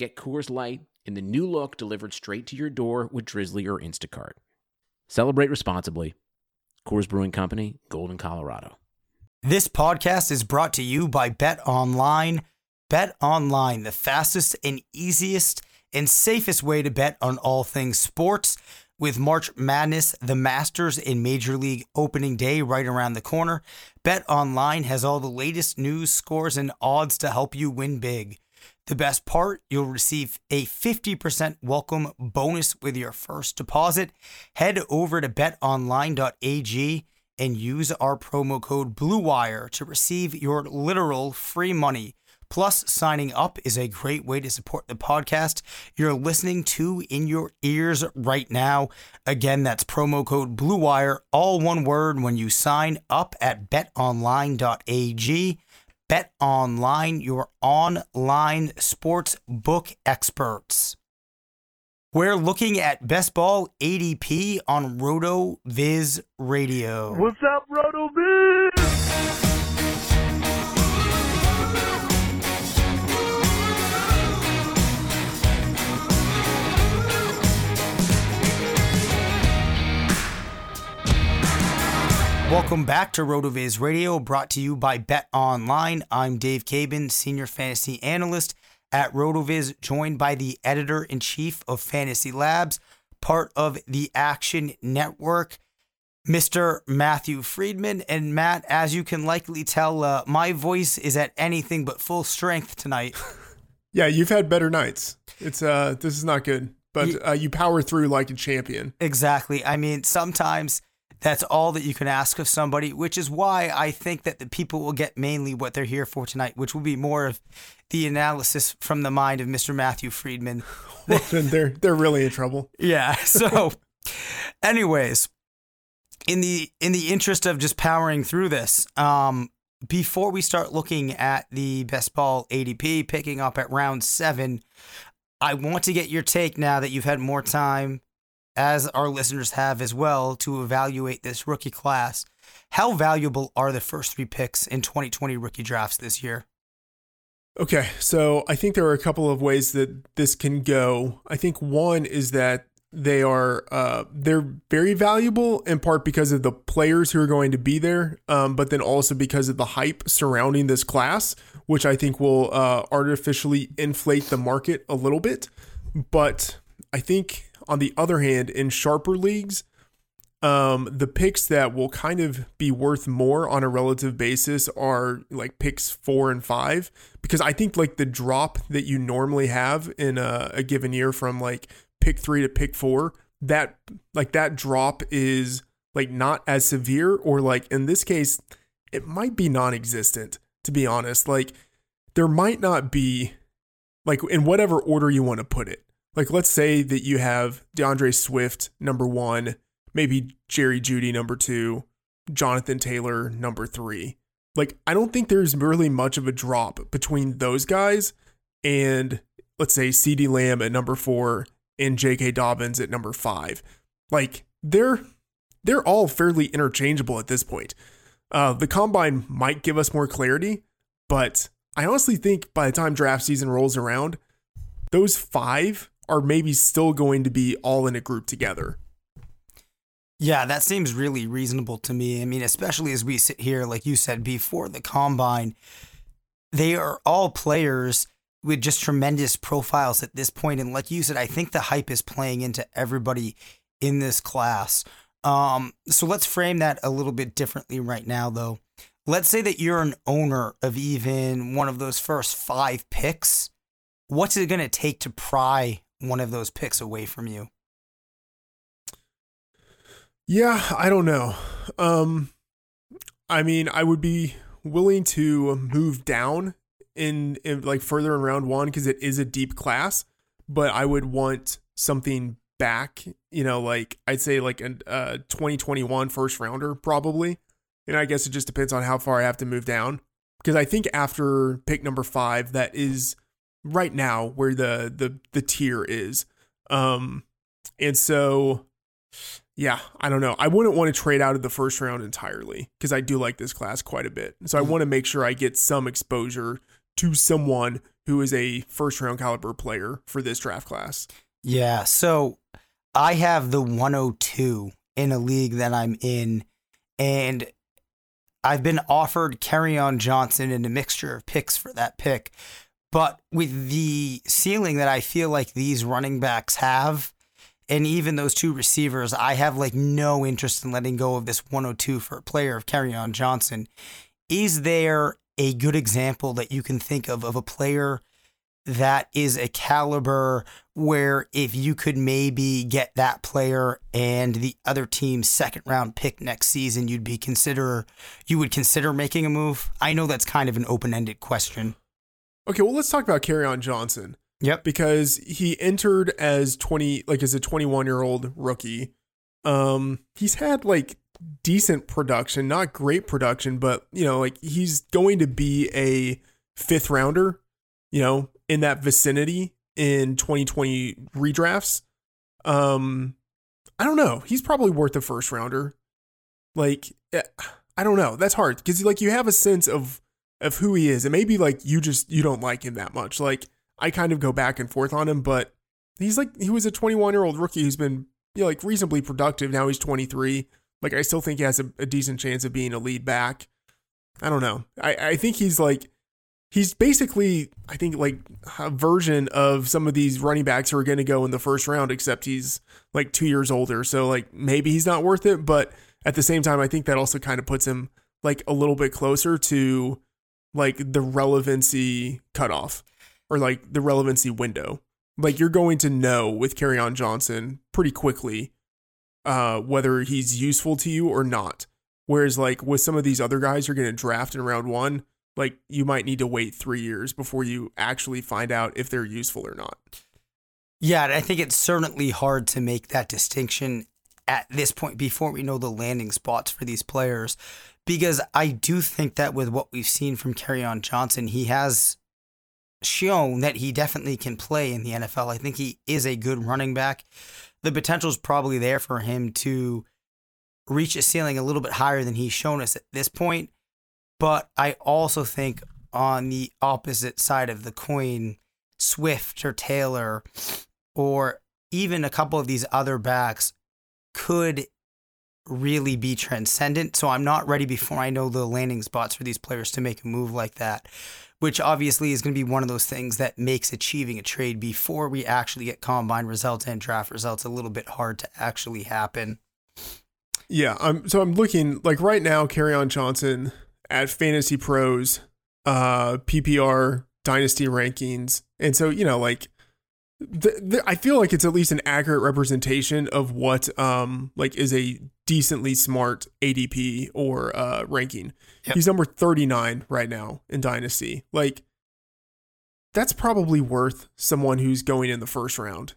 Get Coors Light in the new look delivered straight to your door with Drizly or Instacart. Celebrate responsibly. Coors Brewing Company, Golden, Colorado. This podcast is brought to you by Bet Online. Bet Online, the fastest and easiest and safest way to bet on all things sports. With March Madness, the Masters, and Major League opening day right around the corner, Bet Online has all the latest news, scores, and odds to help you win big. The best part, you'll receive a 50% welcome bonus with your first deposit. Head over to betonline.ag and use our promo code BLUEWIRE to receive your literal free money. Plus, signing up is a great way to support the podcast you're listening to in your ears right now. Again, that's promo code BLUEWIRE, all one word, when you sign up at betonline.ag. Bet Online, your online sports book experts. We're looking at best ball ADP on RotoViz Radio. What's up, RotoViz? Welcome back to RotoViz Radio, brought to you by Bet Online. I'm Dave Caban, Senior Fantasy Analyst at RotoViz, joined by the Editor in Chief of Fantasy Labs, part of the Action Network, Mr. Matthew Freedman. And Matt, as you can likely tell, uh, my voice is at anything but full strength tonight. Yeah, you've had better nights. It's uh, this is not good, but uh, you power through like a champion. Exactly. I mean, sometimes that's all that you can ask of somebody, which is why I think that the people will get mainly what they're here for tonight, which will be more of the analysis from the mind of Mr. Matthew Freedman. Well, then they're they're really in trouble. yeah. So, anyways, in the in the interest of just powering through this, um, before we start looking at the best ball ADP picking up at round seven, I want to get your take now that you've had more time as our listeners have as well, to evaluate this rookie class. How valuable are the first three picks in 2020 rookie drafts this year? Okay, so I think there are a couple of ways that this can go. I think one is that they are uh, they're very valuable in part because of the players who are going to be there, um, but then also because of the hype surrounding this class, which I think will uh, artificially inflate the market a little bit. But I think on the other hand, in sharper leagues, um, the picks that will kind of be worth more on a relative basis are like picks four and five, because I think like the drop that you normally have in a, a given year from like pick three to pick four, that like that drop is like not as severe, or like in this case, it might be non existent, to be honest. Like there might not be, like in whatever order you want to put it like let's say that you have D'Andre Swift number one, maybe Jerry Jeudy, number two, Jonathan Taylor number three. Like, I don't think there's really much of a drop between those guys and let's say CeeDee Lamb at number four and J.K. Dobbins at number five. Like, they're they're all fairly interchangeable at this point. Uh, the combine might give us more clarity, but I honestly think by the time draft season rolls around, those five are maybe still going to be all in a group together. Yeah, that seems really reasonable to me. I mean, especially as we sit here, like you said, before the combine, they are all players with just tremendous profiles at this point. And like you said, I think the hype is playing into everybody in this class. Um, so let's frame that a little bit differently right now, though. Let's say that you're an owner of even one of those first five picks. What's it going to take to pry one of those picks away from you? Yeah, I don't know. Um, I mean, I would be willing to move down in, in like further in round one because it is a deep class, but I would want something back. You know, like I'd say like a uh, 2021 first rounder probably. And I guess it just depends on how far I have to move down because I think after pick number five, that is right now where the the the tier is. Um, and so yeah, I don't know. I wouldn't want to trade out of the first round entirely because I do like this class quite a bit. So I want to make sure I get some exposure to someone who is a first round caliber player for this draft class. Yeah. So I have the 102 in a league that I'm in, and I've been offered Kerryon Johnson and a mixture of picks for that pick. But with the ceiling that I feel like these running backs have, and even those two receivers, I have like no interest in letting go of this 102 for a player of Kerryon Johnson. Is there a good example that you can think of of a player that is a caliber where if you could maybe get that player and the other team's second round pick next season, you'd be consider you would consider making a move? I know that's kind of an open ended question. Okay, well let's talk about Kerryon Johnson. Yep. Because he entered as 20 like as a 21 year old rookie. Um he's had like decent production, not great production, but you know, like he's going to be a fifth rounder, you know, in that vicinity in 2020 redrafts. Um I don't know. He's probably worth a first rounder. Like eh, I don't know. That's hard because like you have a sense of of who he is. And maybe like you just you don't like him that much. Like I kind of go back and forth on him, but he's like he was a 21 year old rookie who's been you know, like reasonably productive. Now he's 23. Like I still think he has a, a decent chance of being a lead back. I don't know. I, I think he's like he's basically I think like a version of some of these running backs who are going to go in the first round, except he's like two years older. So like maybe he's not worth it, but at the same time, I think that also kind of puts him like a little bit closer to like the relevancy cutoff or like the relevancy window. Like you're going to know with Kerryon Johnson pretty quickly uh, whether he's useful to you or not. Whereas like with some of these other guys you're going to draft in round one, like you might need to wait three years before you actually find out if they're useful or not. Yeah, I think it's certainly hard to make that distinction at this point before we know the landing spots for these players. Because I do think that with what we've seen from Kerryon Johnson, he has shown that he definitely can play in the NFL. I think he is a good running back. The potential is probably there for him to reach a ceiling a little bit higher than he's shown us at this point. But I also think on the opposite side of the coin, Swift or Taylor or even a couple of these other backs could really be transcendent. So I'm not ready before I know the landing spots for these players to make a move like that, which obviously is going to be one of those things that makes achieving a trade before we actually get combine results and draft results a little bit hard to actually happen. Yeah, I'm so I'm looking like right now Kerryon Johnson at Fantasy Pros uh PPR dynasty rankings. And so, you know, like the, the, I feel like it's at least an accurate representation of what um like is a decently smart ADP or uh ranking. Yep. He's number 39 right now in Dynasty. Like that's probably worth someone who's going in the first round.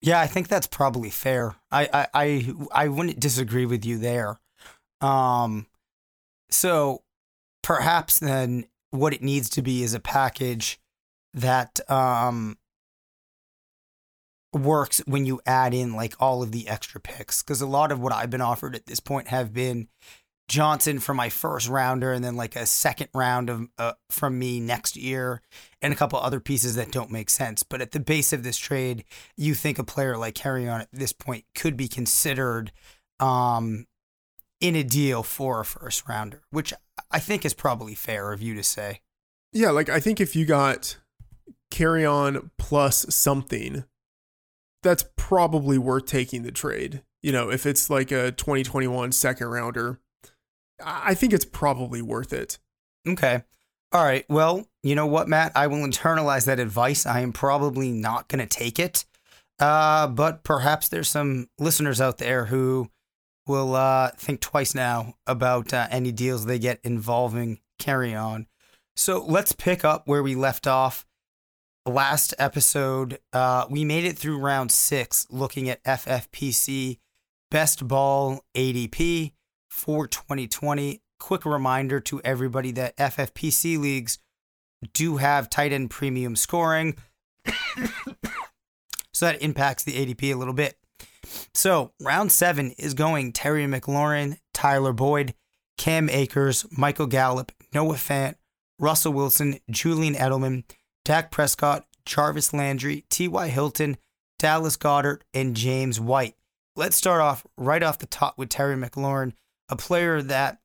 Yeah, I think that's probably fair. I I I, I wouldn't disagree with you there. Um, so perhaps then what it needs to be is a package that um works when you add in like all of the extra picks because a lot of what I've been offered at this point have been Johnson for my first rounder and then like a second round of uh, from me next year and a couple other pieces that don't make sense. But at the base of this trade you think a player like Kerryon at this point could be considered um in a deal for a first rounder which I think is probably fair of you to say. Yeah, like I think if you got Kerryon plus something, that's probably worth taking the trade. You know, if it's like a 2021 second rounder, I think it's probably worth it. Okay. All right. Well, you know what, Matt? I will internalize that advice. I am probably not going to take it. Uh, but perhaps there's some listeners out there who will uh, think twice now about uh, any deals they get involving Kerryon. So let's pick up where we left off. Last episode, uh, we made it through round six looking at FFPC best ball ADP for 2020. Quick reminder to everybody that FFPC leagues do have tight end premium scoring. so that impacts the ADP a little bit. So round seven is going Terry McLaurin, Tyler Boyd, Cam Akers, Michael Gallup, Noah Fant, Russell Wilson, Julian Edelman, Dak Prescott, Jarvis Landry, T.Y. Hilton, Dallas Goedert, and James White. Let's start off right off the top with Terry McLaurin, a player that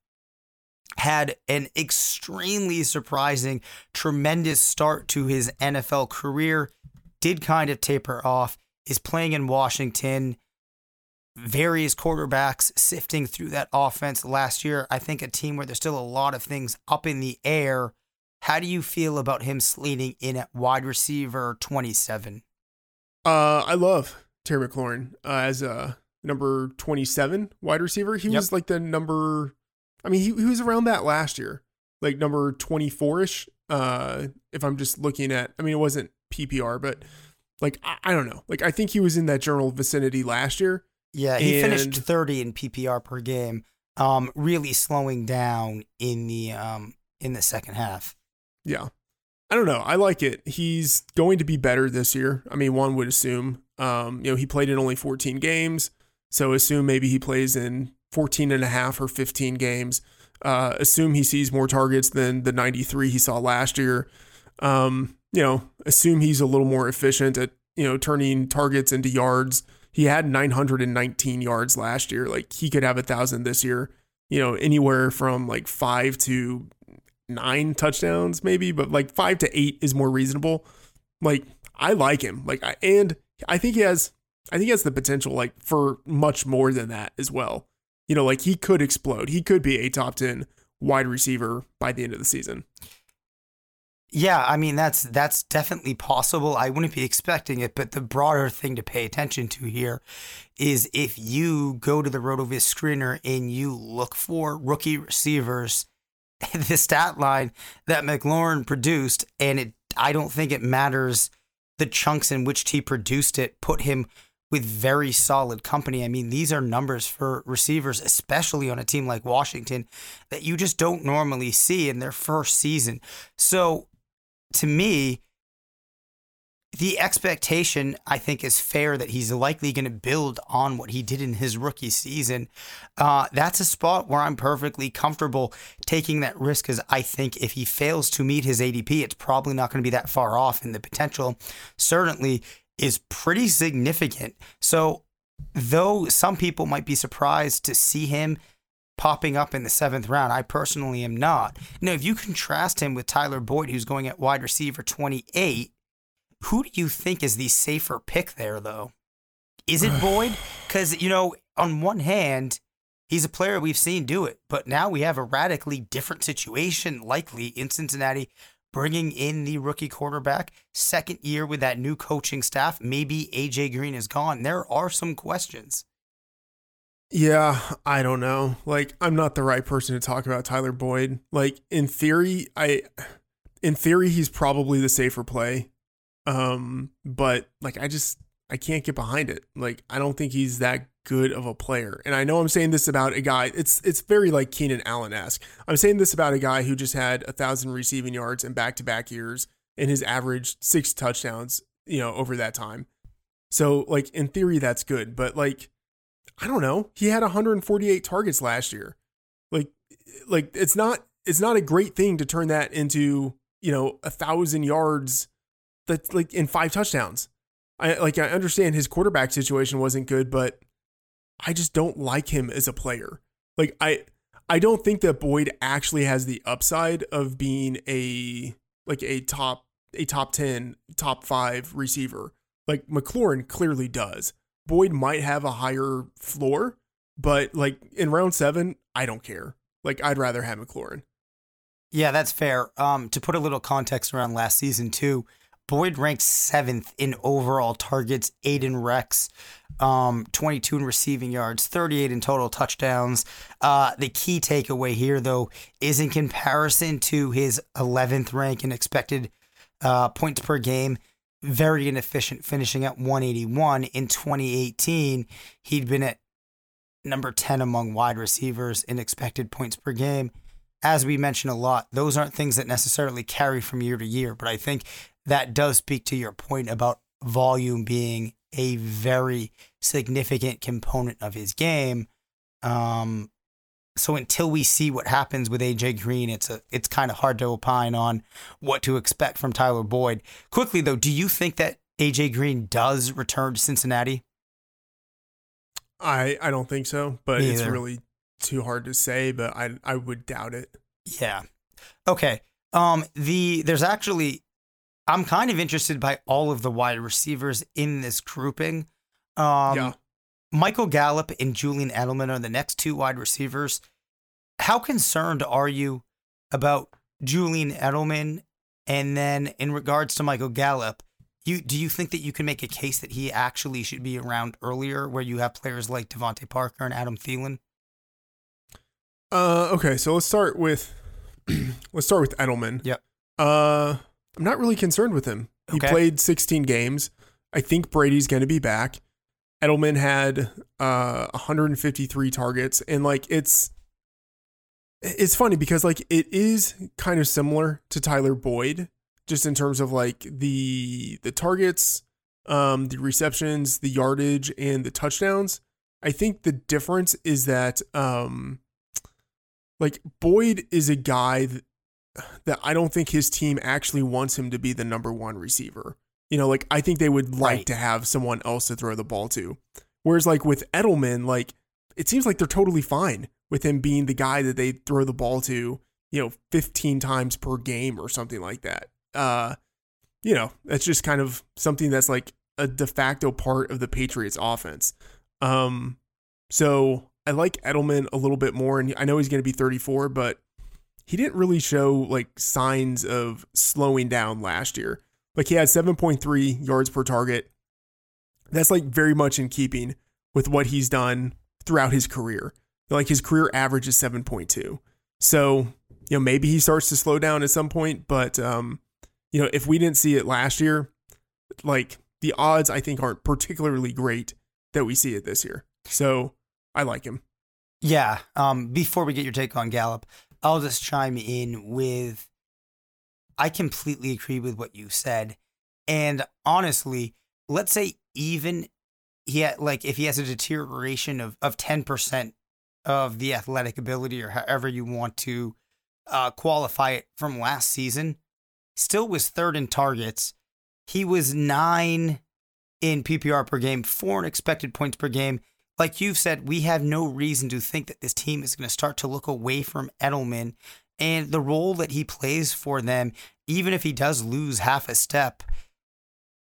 had an extremely surprising, tremendous start to his NFL career, did kind of taper off, is playing in Washington, various quarterbacks sifting through that offense last year. I think a team where there's still a lot of things up in the air. How do you feel about him slating in at wide receiver 27? Uh, I love Terry McLaurin uh, as a number 27 wide receiver. He Yep. was like the number, I mean, he, he was around that last year, like number 24 ish. Uh, if I'm just looking at, I mean, it wasn't PPR, but like, I, I don't know. Like, I think he was in that general vicinity last year. Yeah, he finished 30 in PPR per game. Um, really slowing down in the um in the second half. Yeah. I don't know. I like it. He's going to be better this year. I mean, one would assume. Um, you know, he played in only 14 games. So assume maybe he plays in 14 and a half or 15 games. Uh, assume he sees more targets than the 93 he saw last year. Um, you know, assume he's a little more efficient at, you know, turning targets into yards. He had 919 yards last year. Like he could have a thousand this year. You know, anywhere from like five to nine touchdowns, maybe, but like five to eight is more reasonable. Like I like him. Like I and I think he has I think he has the potential like for much more than that as well. You know, like he could explode. He could be a top ten wide receiver by the end of the season. Yeah, I mean that's that's definitely possible. I wouldn't be expecting it, but the broader thing to pay attention to here is if you go to the RotoViz screener and you look for rookie receivers, the stat line that McLaurin produced, and it I don't think it matters the chunks in which he produced it, put him with very solid company. I mean, these are numbers for receivers, especially on a team like Washington, that you just don't normally see in their first season. So to me, the expectation I think is fair that he's likely going to build on what he did in his rookie season. Uh, that's a spot where I'm perfectly comfortable taking that risk because I think if he fails to meet his ADP, it's probably not going to be that far off, and the potential certainly is pretty significant. So, though some people might be surprised to see him popping up in the seventh round. I personally am not. Now, if you contrast him with Tyler Boyd, who's going at wide receiver 28, who do you think is the safer pick there, though? Is it Boyd? Because, you know, on one hand, he's a player we've seen do it, but now we have a radically different situation, likely in Cincinnati, bringing in the rookie quarterback, second year with that new coaching staff. Maybe AJ Green is gone. There are some questions. Yeah, I don't know. Like I'm not the right person to talk about Tyler Boyd. Like in theory, I in theory he's probably the safer play. Um but like I just I can't get behind it. Like I don't think he's that good of a player. And I know I'm saying this about a guy. It's it's very like Keenan Allen esque. I'm saying this about a guy who just had a thousand receiving yards in back to back years and his average six touchdowns. You know over that time. So like in theory that's good, but like I don't know. He had 148 targets last year. Like like it's not it's not a great thing to turn that into you know a thousand yards that's like in five touchdowns. I like I understand his quarterback situation wasn't good, but I just don't like him as a player. Like I I don't think that Boyd actually has the upside of being a like a top a top 10, top 5 receiver. Like McLaurin clearly does. Boyd might have a higher floor, but like in round 7, I don't care. Like I'd rather have McLaurin. Yeah, that's fair. Um, to put a little context around last season too, Boyd ranks seventh in overall targets, eight in recs, um, 22 in receiving yards, 38 in total touchdowns. Uh, the key takeaway here, though, is in comparison to his 11th rank in expected uh, points per game, very inefficient, finishing at 181. In 2018, he'd been at number 10 among wide receivers in expected points per game as we mention a lot, those aren't things that necessarily carry from year to year. But I think that does speak to your point about volume being a very significant component of his game. Um, so until we see what happens with AJ Green, it's a it's kind of hard to opine on what to expect from Tyler Boyd. Quickly though, do you think that AJ Green does return to Cincinnati? I I don't think so, but it's really too hard to say, but I I would doubt it. Yeah. Okay. Um the there's actually I'm kind of interested by all of the wide receivers in this grouping. Um yeah. Michael Gallup and Julian Edelman are the next two wide receivers. How concerned are you about Julian Edelman? And then in regards to Michael Gallup, you do you think that you can make a case that he actually should be around earlier where you have players like DeVante Parker and Adam Thielen? Uh, okay, so let's start with let's start with Edelman. Yep. Uh, I'm not really concerned with him. He okay. played 16 games. I think Brady's going to be back. Edelman had uh 153 targets, and like it's it's funny because like it is kind of similar to Tyler Boyd, just in terms of like the the targets, um, the receptions, the yardage, and the touchdowns. I think the difference is that um like Boyd is a guy that, I don't think his team actually wants him to be the number one receiver. You know, like I think they would like right. to have someone else to throw the ball to. Whereas like with Edelman, like it seems like they're totally fine with him being the guy that they throw the ball to, you know, 15 times per game or something like that. Uh, you know, that's just kind of something that's like a de facto part of the Patriots offense. Um, so I like Edelman a little bit more, and I know he's going to be 34, but he didn't really show like signs of slowing down last year. Like he had 7.3 yards per target. That's like very much in keeping with what he's done throughout his career. Like his career average is 7.2. So, you know, maybe he starts to slow down at some point, but um, you know, if we didn't see it last year, like the odds I think aren't particularly great that we see it this year. So, I like him. Yeah. Um, before we get your take on Gallup, I'll just chime in with I completely agree with what you said. And honestly, let's say even he had like if he has a deterioration of, of 10% of the athletic ability or however you want to uh, qualify it from last season, still was third in targets. He was nine in PPR per game, four in expected points per game, like you've said, we have no reason to think that this team is going to start to look away from Edelman and the role that he plays for them. Even if he does lose half a step,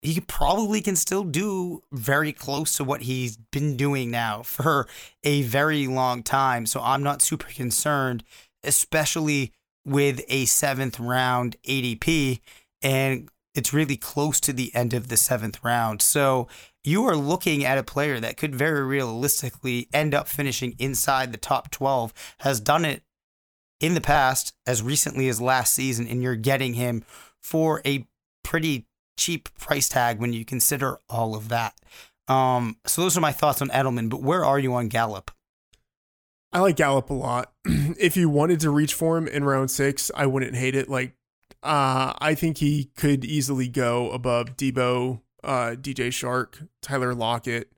he probably can still do very close to what he's been doing now for a very long time. So I'm not super concerned, especially with a seventh round ADP. And it's really close to the end of the seventh round. So you are looking at a player that could very realistically end up finishing inside the top 12, has done it in the past as recently as last season, and you're getting him for a pretty cheap price tag when you consider all of that. Um, so those are my thoughts on Edelman. But where are you on Gallup? I like Gallup a lot. if you wanted to reach for him in round six, I wouldn't hate it. Like, uh, I think he could easily go above Deebo, uh, DJ Chark, Tyler Lockett.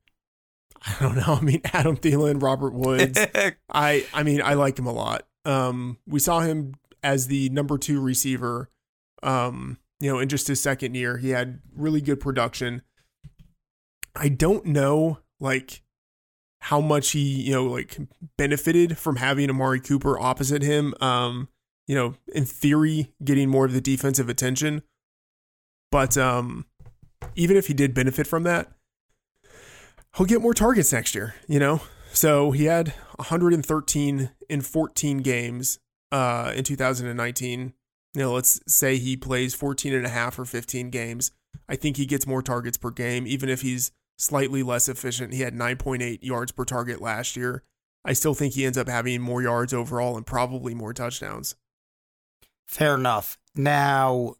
I don't know. I mean, Adam Thielen, Robert Woods. I, I mean, I like him a lot. Um, we saw him as the number two receiver. Um, you know, in just his second year, he had really good production. I don't know, like how much he, you know, like benefited from having Amari Cooper opposite him. Um, you know, in theory, getting more of the defensive attention. But um, even if he did benefit from that, he'll get more targets next year, you know? So he had 113 in 14 games uh, in 2019. You know, let's say he plays 14 and a half or 15 games. I think he gets more targets per game, even if he's slightly less efficient. He had 9.8 yards per target last year. I still think he ends up having more yards overall and probably more touchdowns. Fair enough. Now,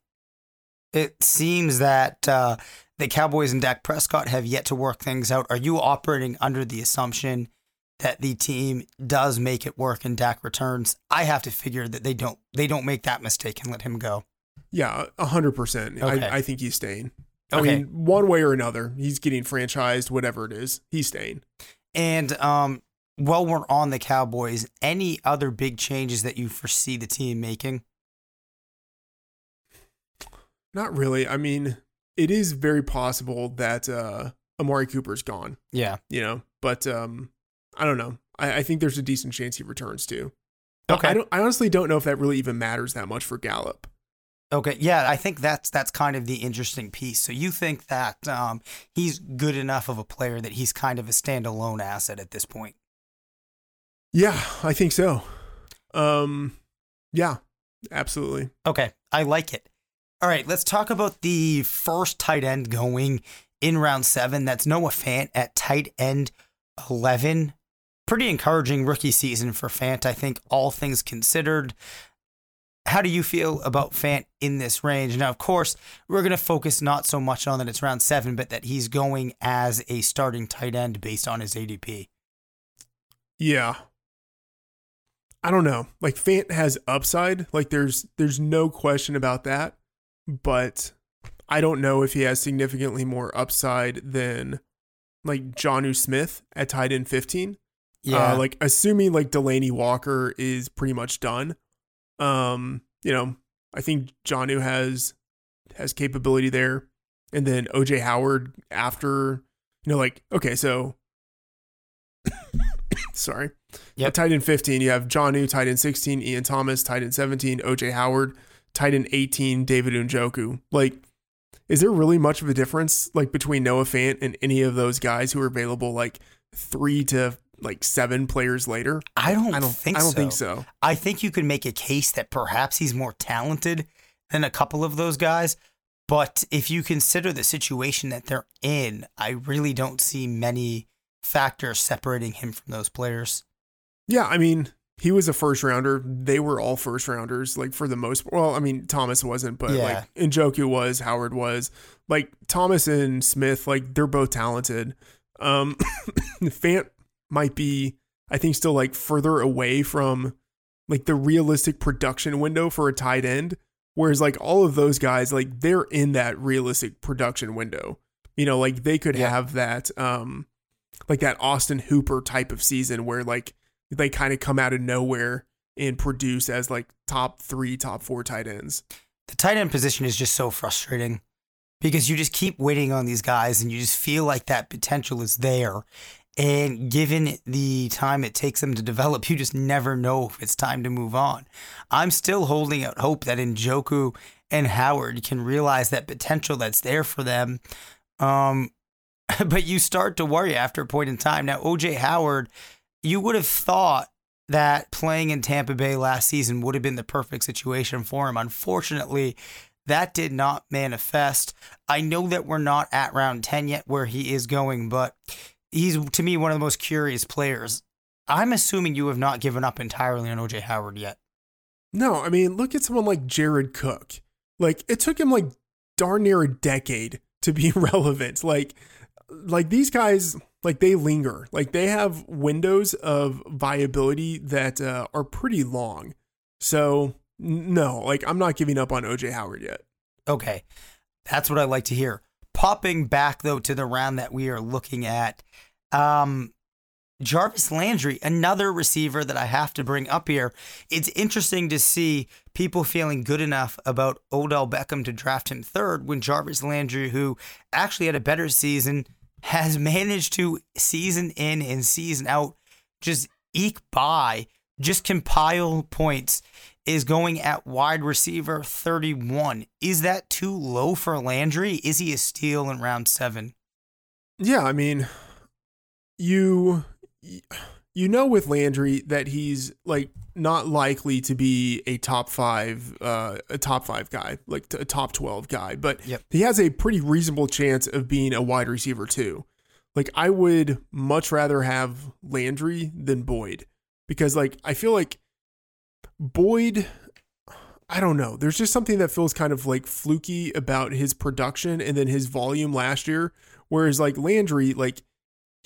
it seems that uh, the Cowboys and Dak Prescott have yet to work things out. Are you operating under the assumption that the team does make it work and Dak returns? I have to figure that they don't. They don't make that mistake and let him go. Yeah, hundred percent. I, I think he's staying. I Okay. mean, one way or another, he's getting franchised, whatever it is, he's staying. And um, while we're on the Cowboys, any other big changes that you foresee the team making? Not really. I mean, it is very possible that uh Amari Cooper's gone, Yeah. you know, but um I don't know. I, I think there's a decent chance he returns too. Okay. I don't I honestly don't know if that really even matters that much for Gallup. Okay, yeah, I think that's that's kind of the interesting piece. So you think that um, he's good enough of a player that he's kind of a standalone asset at this point? Yeah, I think so. Um yeah, absolutely. Okay, I like it. All right, let's talk about the first tight end going in round seven. That's Noah Fant at tight end 11. Pretty encouraging rookie season for Fant, I think, all things considered. How do you feel about Fant in this range? Now, of course, we're going to focus not so much on that it's round seven, but that he's going as a starting tight end based on his ADP. Yeah. I don't know. Like Fant has upside. Like there's there's no question about that. But I don't know if he has significantly more upside than like Jonnu Smith at tight end 15. Yeah. Uh, like assuming like Delanie Walker is pretty much done. Um, you know, I think Jonnu has has capability there. And then OJ Howard after, you know, like, okay, so sorry. Yep. At tight end 15, you have Jonnu, tight end 16, Ian Thomas, tight end 17, OJ Howard, tight end 18, David Njoku. Like, is there really much of a difference like between Noah Fant and any of those guys who are available like three to like seven players later? I don't, I don't think I don't so. think so. I think you could make a case that perhaps he's more talented than a couple of those guys. But if you consider the situation that they're in, I really don't see many factors separating him from those players. Yeah, I mean, he was a first rounder. They were all first rounders, like for the most. Well, I mean, Thomas wasn't, but Yeah. like Njoku was, Howard was. Like Thomas and Smith, like they're both talented. Um, Fant might be, I think, still like further away from like the realistic production window for a tight end. Whereas like all of those guys, like they're in that realistic production window. You know, like they could Yeah. have that, um, like that Austin Hooper type of season where like they kind of come out of nowhere and produce as like top three, top four tight ends. The tight end position is just so frustrating because you just keep waiting on these guys and you just feel like that potential is there. And given the time it takes them to develop, you just never know if it's time to move on. I'm still holding out hope that Njoku and Howard can realize that potential that's there for them. Um, but you start to worry after a point in time. Now, OJ Howard, you would have thought that playing in Tampa Bay last season would have been the perfect situation for him. Unfortunately, that did not manifest. I know that we're not at round 10 yet where he is going, but he's to me one of the most curious players. I'm assuming you have not given up entirely on OJ Howard yet. No, I mean, look at someone like Jared Cook. Like it took him like darn near a decade to be relevant. Like like these guys like they linger. Like they have windows of viability that uh, are pretty long. So no, like I'm not giving up on OJ Howard yet. Okay. That's what I like to hear. Popping back though to the round that we are looking at. Um Jarvis Landry, another receiver that I have to bring up here. It's interesting to see people feeling good enough about Odell Beckham to draft him third when Jarvis Landry, who actually had a better season, has managed to season in and season out just eke by, just compile points, is going at wide receiver 31. Is that too low for Landry? Is he a steal in round seven? Yeah, I mean, you you know with Landry that he's like not likely to be a top five uh, a top five guy like a top 12 guy but Yep. he has a pretty reasonable chance of being a wide receiver too like I would much rather have Landry than Boyd because like I feel like Boyd I don't know there's just something that feels kind of like fluky about his production and then his volume last year whereas like Landry like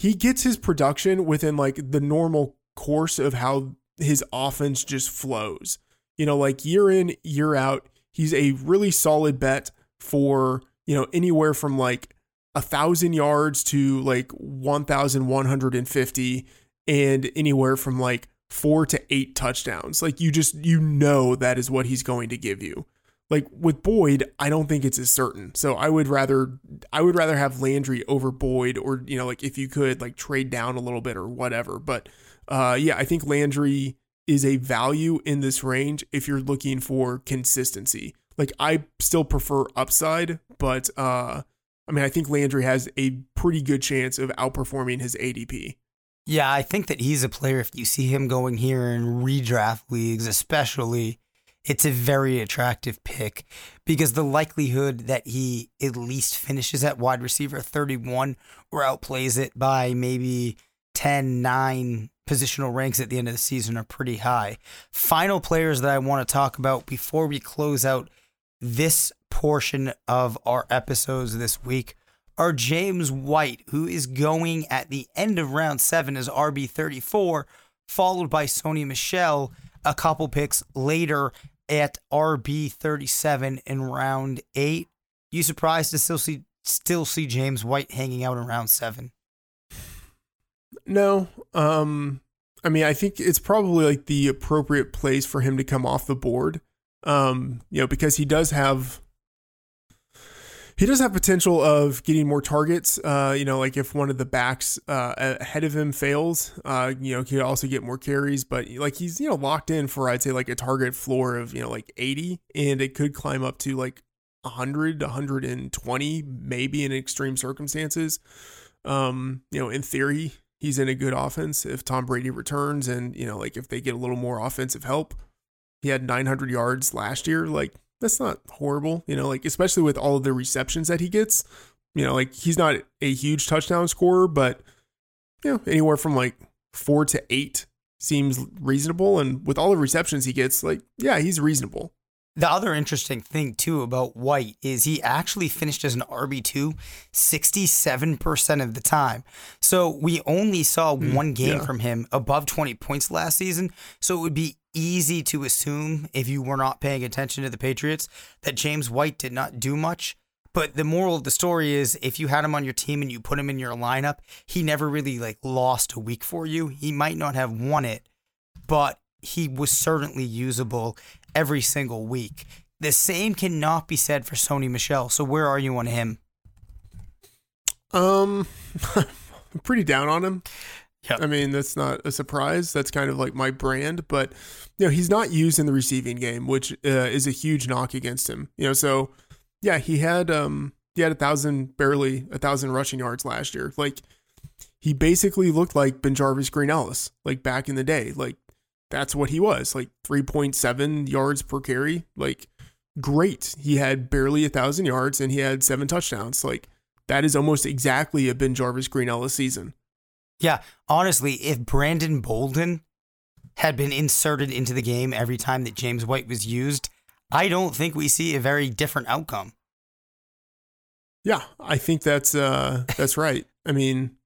he gets his production within like the normal course of how his offense just flows. You know, like year in, year out, he's a really solid bet for, you know, anywhere from like a thousand yards to like 1,150 and anywhere from like four to eight touchdowns. Like you just, you know, that is what he's going to give you like with Boyd, I don't think it's as certain. So I would rather I would rather have Landry over Boyd or you know like if you could like trade down a little bit or whatever. But uh yeah, I think Landry is a value in this range if you're looking for consistency. Like I still prefer upside, but uh I mean I think Landry has a pretty good chance of outperforming his ADP. Yeah, I think that he's a player. If you see him going here in redraft leagues, especially, it's a very attractive pick because the likelihood that he at least finishes at wide receiver 31 or outplays it by maybe 10, 9 positional ranks at the end of the season are pretty high. Final players that I want to talk about before we close out this portion of our episodes this week are James White, who is going at the end of round seven as RB34, followed by Sony Michel a couple picks later at RB37 in round eight. You surprised to still see still see James White hanging out in round seven? No. Um I mean, I think it's probably like the appropriate place for him to come off the board. Um, you know, because he does have he does have potential of getting more targets. Uh, you know, like if one of the backs uh, ahead of him fails, uh, you know, he could also get more carries. But like he's you know locked in for I'd say like a target floor of you know like 80, and it could climb up to like 100, 120, maybe in extreme circumstances. Um, you know, in theory, he's in a good offense if Tom Brady returns, and you know, like if they get a little more offensive help. He had 900 yards last year. Like that's not horrible, you know, like especially with all of the receptions that he gets. You know, like he's not a huge touchdown scorer, but you know, anywhere from like four to eight seems reasonable. And with all the receptions he gets, like, yeah, he's reasonable. The other interesting thing too about White is he actually finished as an RB2 67% of the time. So we only saw hmm, one game yeah. from him above 20 points last season. So it would be easy to assume if you were not paying attention to the Patriots that James White did not do much. But the moral of the story is if you had him on your team and you put him in your lineup, he never really like lost a week for you. He might not have won it, but he was certainly usable every single week. The same cannot be said for Sony Michel. So where are you on him? Um, I'm pretty down on him. Yeah. I mean, that's not a surprise. That's kind of like my brand, but you know, he's not used in the receiving game, which uh, is a huge knock against him. You know, so yeah, he had um he had a thousand, barely a thousand rushing yards last year. Like he basically looked like BenJarvus Green-Ellis, like back in the day. Like that's what he was, like three point seven yards per carry. Like great. He had barely a thousand yards and he had seven touchdowns. Like that is almost exactly a BenJarvus Green-Ellis season. Yeah, honestly, if Brandon Bolden had been inserted into the game every time that James White was used, I don't think we see a very different outcome. Yeah, I think that's uh that's right. I mean,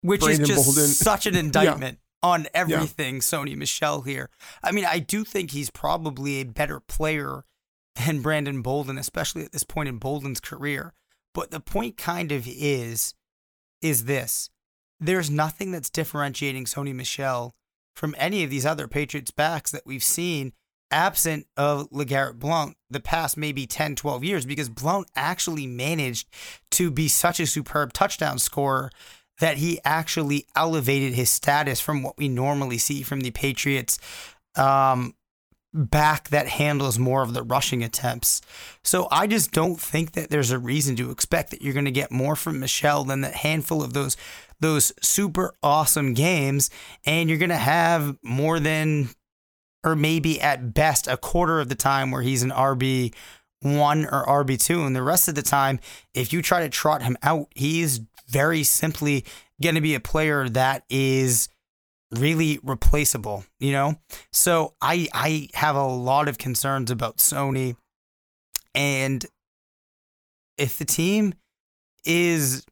which Brandon is just Bolden. such an indictment on everything Sony Michel here. I mean, I do think he's probably a better player than Brandon Bolden, especially at this point in Bolden's career. But the point kind of is is this. There's nothing that's differentiating Sony Michel from any of these other Patriots backs that we've seen absent of LeGarrette Blount the past maybe 10, 12 years because Blount actually managed to be such a superb touchdown scorer that he actually elevated his status from what we normally see from the Patriots um, back that handles more of the rushing attempts. So I just don't think that there's a reason to expect that you're going to get more from Michel than that handful of those those super awesome games and you're going to have more than or maybe at best a quarter of the time where he's an RB one or RB two, and the rest of the time, if you try to trot him out, he's very simply going to be a player that is really replaceable. You know, so I I have a lot of concerns about Sony, and if the team is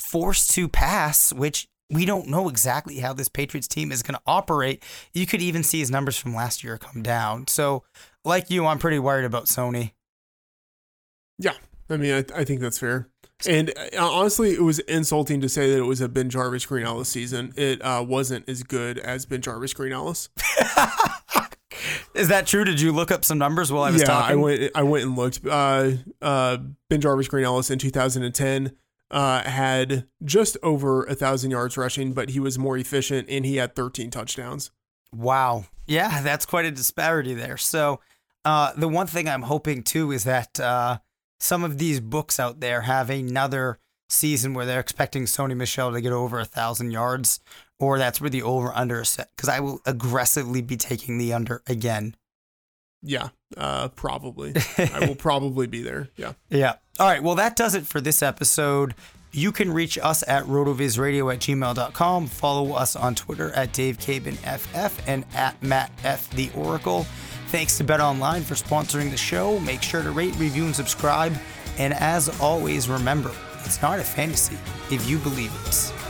forced to pass, which we don't know exactly how this Patriots team is going to operate. You could even see his numbers from last year come down. So, like you, I'm pretty worried about Sony. Yeah, I mean, I, I think that's fair. And uh, honestly, it was insulting to say that it was a BenJarvus Green-Ellis season. It uh, wasn't as good as BenJarvus Green-Ellis. Is that true? Did you look up some numbers while I was yeah, talking? I went. I went and looked. Uh, uh, BenJarvus Green-Ellis in 2010 uh, had just over a thousand yards rushing, but he was more efficient and he had 13 touchdowns. Wow. Yeah, that's quite a disparity there. So, uh, the one thing I'm hoping too is that uh, some of these books out there have another season where they're expecting Sony Michel to get over a thousand yards, or that's where the over under is set. Because I will aggressively be taking the under again. Yeah, uh, probably. I will probably be there. Yeah. Yeah. All right. Well, that does it for this episode. You can reach us at rotovizradio at gmail.com. Follow us on Twitter at DaveCabanFF and at Matt F. The Oracle. Thanks to Bet Online for sponsoring the show. Make sure to rate, review, and subscribe. And as always, remember, it's not a fantasy if you believe it.